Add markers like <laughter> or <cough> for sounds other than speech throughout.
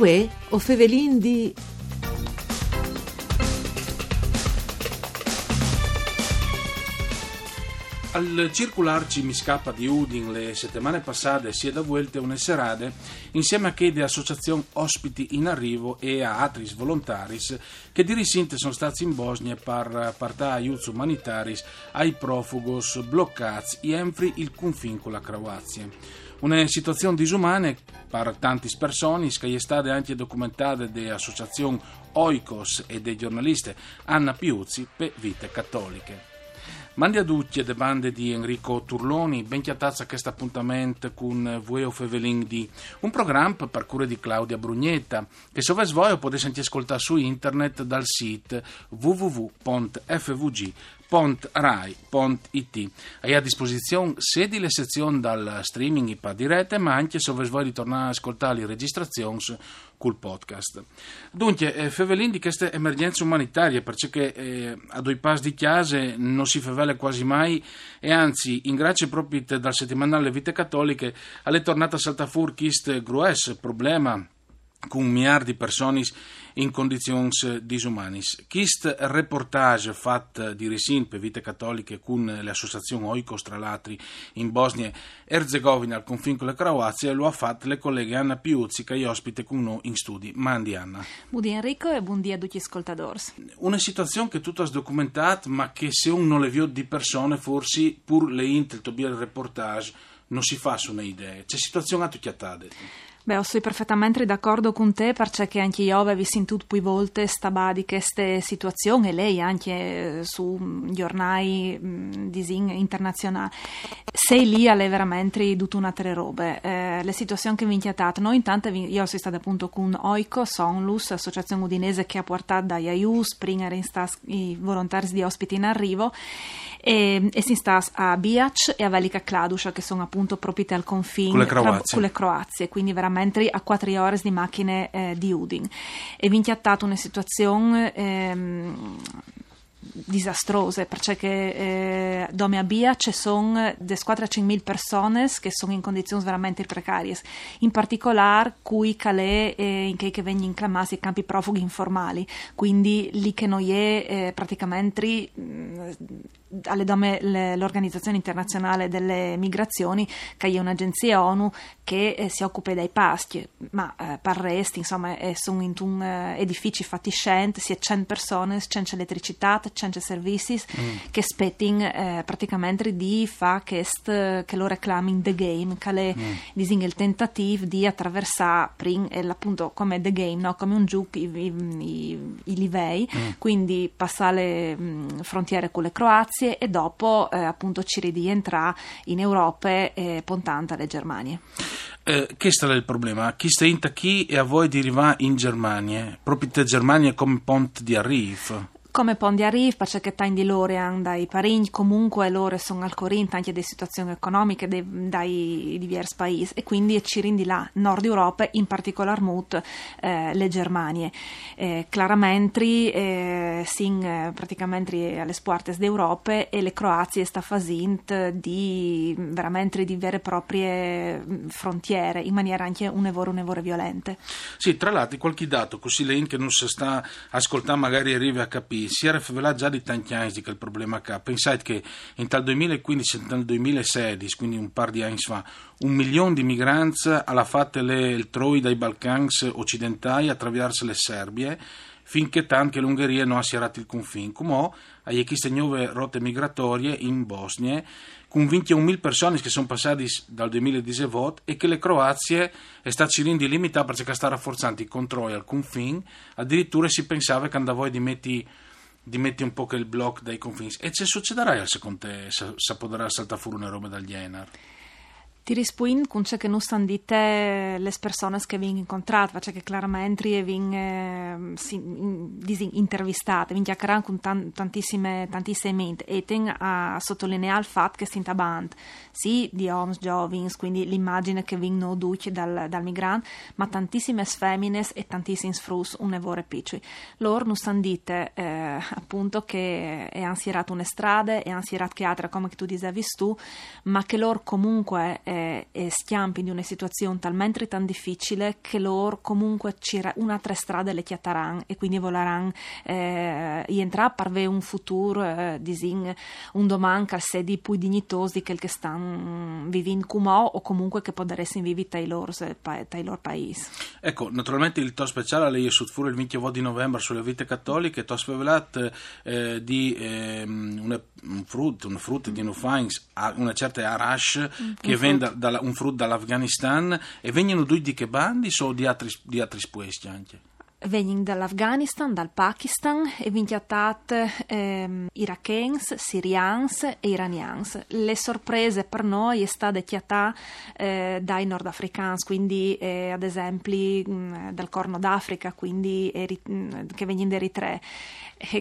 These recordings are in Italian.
Uè, o Fevelin di... Al circularci mi scappa di Udin le settimane passate si è da vuelte una serate insieme a che di associazioni ospiti in arrivo e a altri volontaris che di risinte sono stati in Bosnia per portare aiuti umanitari ai profugos bloccati entri il confine con la Croazia. Una situazione disumana per tante persone che è stata anche documentata da associazioni Oikos e dei giornalisti Anna Piuzzi per Vite Cattoliche. Mandi a tutti le bande di Enrico Turloni, ben chiatazza questo appuntamento con Vueo Fevelin di un programma per cura di Claudia Brugnetta, che se voi potete anche ascoltare su internet dal sito www.fvg www.rai.it. Hai a disposizione sia di le sezioni dal streaming per dirette, ma anche se vuoi ritornare a ascoltare le registrazioni col podcast. Dunque, eh, fevelin di queste emergenze umanitarie, perché eh, a due passi di chiase non si fevele quasi mai e anzi, in grazie proprio dal settimanale Vite Cattoliche, alle tornate a saltafur questo grues problema con miliardi di persone in condizioni disumane. Questo reportage fatto di Resin per Vite Cattoliche con Oikos, tra l'altro, in Bosnia e Erzegovina al confine con la Croazia lo ha fatto le colleghe Anna Piuzzi che è ospite con noi in studi. Mandi Anna. Buongiorno Enrico e buongiorno a tutti gli ascoltatori. Una situazione che tutto has documentato ma che se uno le vede di persone forse pur le intel il reportage non si fa su un'idea. C'è situazione a tutti Beh, sono perfettamente d'accordo con te perché anche io avevo visto più volte di queste situazioni e lei anche eh, su giornali mm, internazionali. Sei lì alle veramente tutte un'altra robe. Eh, le situazioni che vi inchiatate, noi intanto io sono stata appunto con Oico, Sonlus, associazione udinese che ha portato da IAU, Springer i volontari di ospiti in arrivo e, e si sta a Biac e a Velika Kladuša che sono appunto proprio al confine con le Croazie, con le Croazie quindi veramente a 4 ore di macchine eh, di Udin. E vi inchiattato una situazione ehm, disastrose perché eh, dove a Bia ci sono 400.000 persone che sono in condizioni veramente precarie in particolare cui calè eh, in che, che vengono inclamati i campi profughi informali. Quindi lì che noi è eh, praticamente mm, alle dome l'Organizzazione Internazionale delle Migrazioni, che è un'agenzia ONU che eh, si occupa dei pasti, ma eh, per resti, insomma, eh, sono in un eh, edifici fatiscenti, si è 100 persone, 100 elettricità, 100 servizi mm. che aspettano eh, praticamente di fare questo che lo reclaming the game, che è mm. il tentativo di attraversare prin, appunto come the game, no? come un gioco i, i, i, i livelli, mm. quindi passare le mh, frontiere con le Croazie e dopo eh, appunto ci rientra in Europa e Pontanta le Germanie. Eh, questo è il problema. Chi sta in chi e a voi di arrivare in Germania? Proprio in Germania come ponte di arrivo? Come Pondi Arif, perché tanti di loro dai parigni, comunque loro sono al corrente anche delle situazioni economiche dei, dai diversi paesi e quindi ci rindi là, Nord Europa, in particolar modo eh, le Germanie. Eh, chiaramente eh, sin eh, praticamente alle porte d'Europa e le Croazie sta facendo di veramente di vere e proprie frontiere in maniera anche un'evore un'evore violente. Sì, tra l'altro qualche dato così lei che non si sta ascoltando magari arriva a capire si era rivelato già di tanti anni che il problema che pensate che tal 2015 e nel 2016 quindi un par di anni fa un milione di migranti alla fatte le troi dai Balcani occidentali attraverso le Serbie finché tanto l'Ungheria non ha sierrato il confine. Come ha chiesto nuove rotte migratorie in Bosnia con 21.000 persone che sono passate dal 2017 e che le Croazie è stato cirindi limitato perché sta rafforzando i controlli al confine. Addirittura si pensava che andava di mettere dimetti un po' che il blocco dai confini. E se succederà secondo te se, se potrà saltare fuori una roba dal genere? Ti rispondo con ciò che non stanno dite le persone che vi incontrate, perché che chiaramente vi eh, intervistate, vi chiacchierate con tan, tantissime, tantissime e tengo a sottolineare il fatto che si band sì di homes giovins, quindi l'immagine che vengono duce dal, dal migrante, ma tantissime femmine e tantissimi frus un evore piccoli. Loro non stanno dite eh, appunto che è ansierato una strada, è ansierato che altra come tu dicevi tu, ma che loro comunque eh, eh, stiampi di una situazione talmente tan difficile che loro comunque c'era una tre strade le chiataran e quindi voleranno eh, entrare per un futuro eh, disin, un domani al sedi più dignitosi che il che stanno vivendo come o comunque che potresti vivere tra i loro, paesi. Ecco, naturalmente il to speciale lei è su il 20 di novembre sulle vite cattoliche, to svelat eh, di eh, una, un frutto, un frutto di Nufains, una certa Arash mm, che viene da, da, un frutto dall'Afghanistan e vengono due di che bandi o di altri, di altri puesti anche? Vengono dall'Afghanistan, dal Pakistan e vinchiatate ehm, irachens, sirians e iranians. Le sorprese per noi è stata chiatà eh, dai nordafricani, quindi eh, ad esempio mh, dal Corno d'Africa, quindi eri, mh, che vengono da Eritrea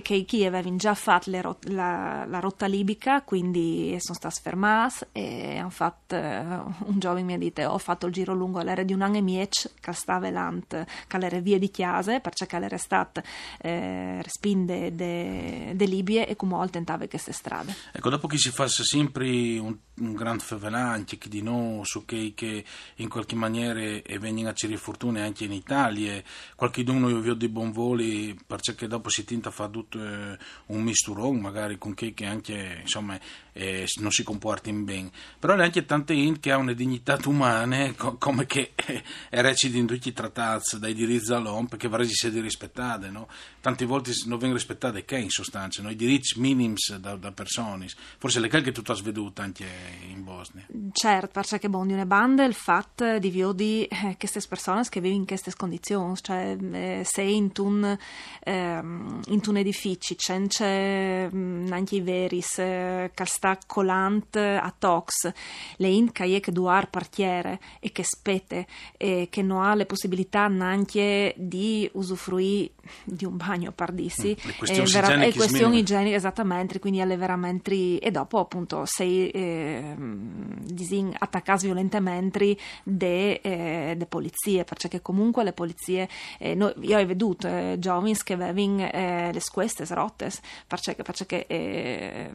che Kiev avevano già fatto rot- la, la, rotta libica, quindi sono stati fermati e hanno fatto, un giovane mi ha detto, ho fatto il giro lungo all'era di un anno e mezzo che stava velant, che via di chiase, perché era stato eh, respinte de, de Libie e come tentava queste strade. Ecco, dopo che si fa sempre un, un grande fevelante che di noi su che, che in qualche maniera vengono a cercare fortune anche in Italia, qualche d'uno io vi ho dei buon voli, perché dopo si tenta a fare tutto eh, un misturone, magari con chi che anche insomma, eh, non si comportano bene. Però è anche tante int che ha una dignità umana, co- come che eh, è recita in tutti i trattati dai diritti dell'OMP, perché vorrei essere rispettate. No? Tante volte non vengono rispettate che in sostanza, no? i diritti minimi da, da persone. Forse le che tu hai sveduto anche in Bosnia. Certo, perché bon, di una banda il fatto di viodi eh, queste persone che vivono in queste condizioni, cioè eh, se in un, eh, in un edificio c'è mm, anche i veris, eh, colant a tox, le in che duar partiere e che spete e che non ha le possibilità neanche di usufruire di un bagno pardissi mm, eh, vera- igieniche, questioni igieniche esattamente quindi alle veramente e dopo appunto sei eh, disin attaccati violentemente de, eh, de polizie perché comunque le polizie eh, noi, io ho veduto eh, giovani che avevano eh, le squeste rotte perché, perché eh,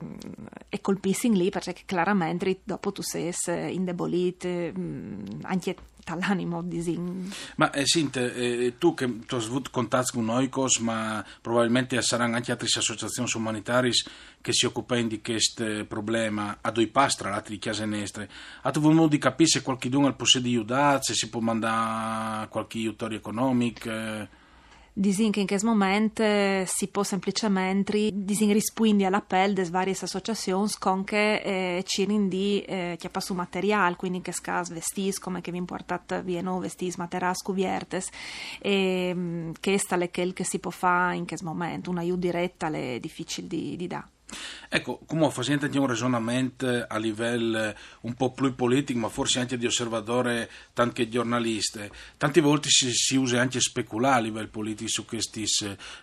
e colpissi lì perché chiaramente dopo tu sei indebolito mm, anche dall'animo disin. Ma eh, Sinte, eh, tu che tu hai avuto contatti con Noicos, ma probabilmente saranno anche altre associazioni umanitarie che si occupano di questo problema a due passi tra l'altro di Chiesa Nestre. Ha tu modo di capire se qualcuno ha il di aiutare, se si può mandare qualche aiuto economico? Eh? Disin che in questo momento eh, si può semplicemente rispondere all'appello delle varie associazioni con che eh, cirin di eh, chiappa su materiale, quindi che scas vestis, come che vi importate vieno vestis, materas, cuviertes, e mm, che sta le che si può fare in questo momento, un aiuto diretto è difficile di, di dare. Ecco, come facendo anche un ragionamento a livello un po' più politico, ma forse anche di osservatore, tanto che giornalista, tante volte si, si, usa anche speculare a livello politico su queste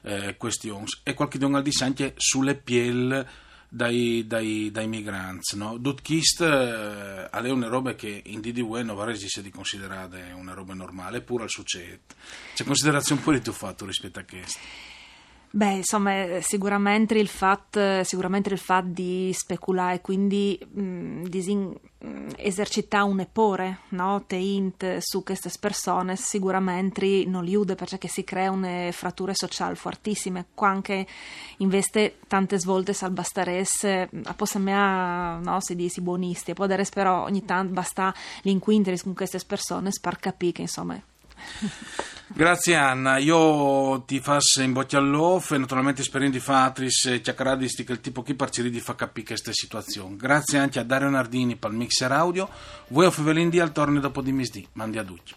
eh, questioni e qualche domanda dice anche sulle piel dai, dai, dai migranti. No? Dutkist eh, è una roba che in DDW non vorrei essere considerata una roba normale, eppure al succede. C'è considerazione un po' di tuo fatto rispetto a questo. Beh, insomma, sicuramente il fatto, sicuramente il fatto di speculare, quindi mh, di esercitare un epore, no? Teint su queste persone, sicuramente non li ude perché si crea una fratture sociali fortissime, qua anche investe tante svolte al bastaresse, a posa mea, no, si dice buonisti, può dare però ogni tanto basta l'inquintris con queste persone per capire che insomma <laughs> Grazie Anna, io ti faccio in bocca all'off naturalmente spero di fatris e chiacchieradisti che il tipo chi parciri di fa capire questa situazione. Grazie anche a Dario Nardini per il mixer audio, voi a Fevelin di al torno dopo di misdì, mandi a tutti.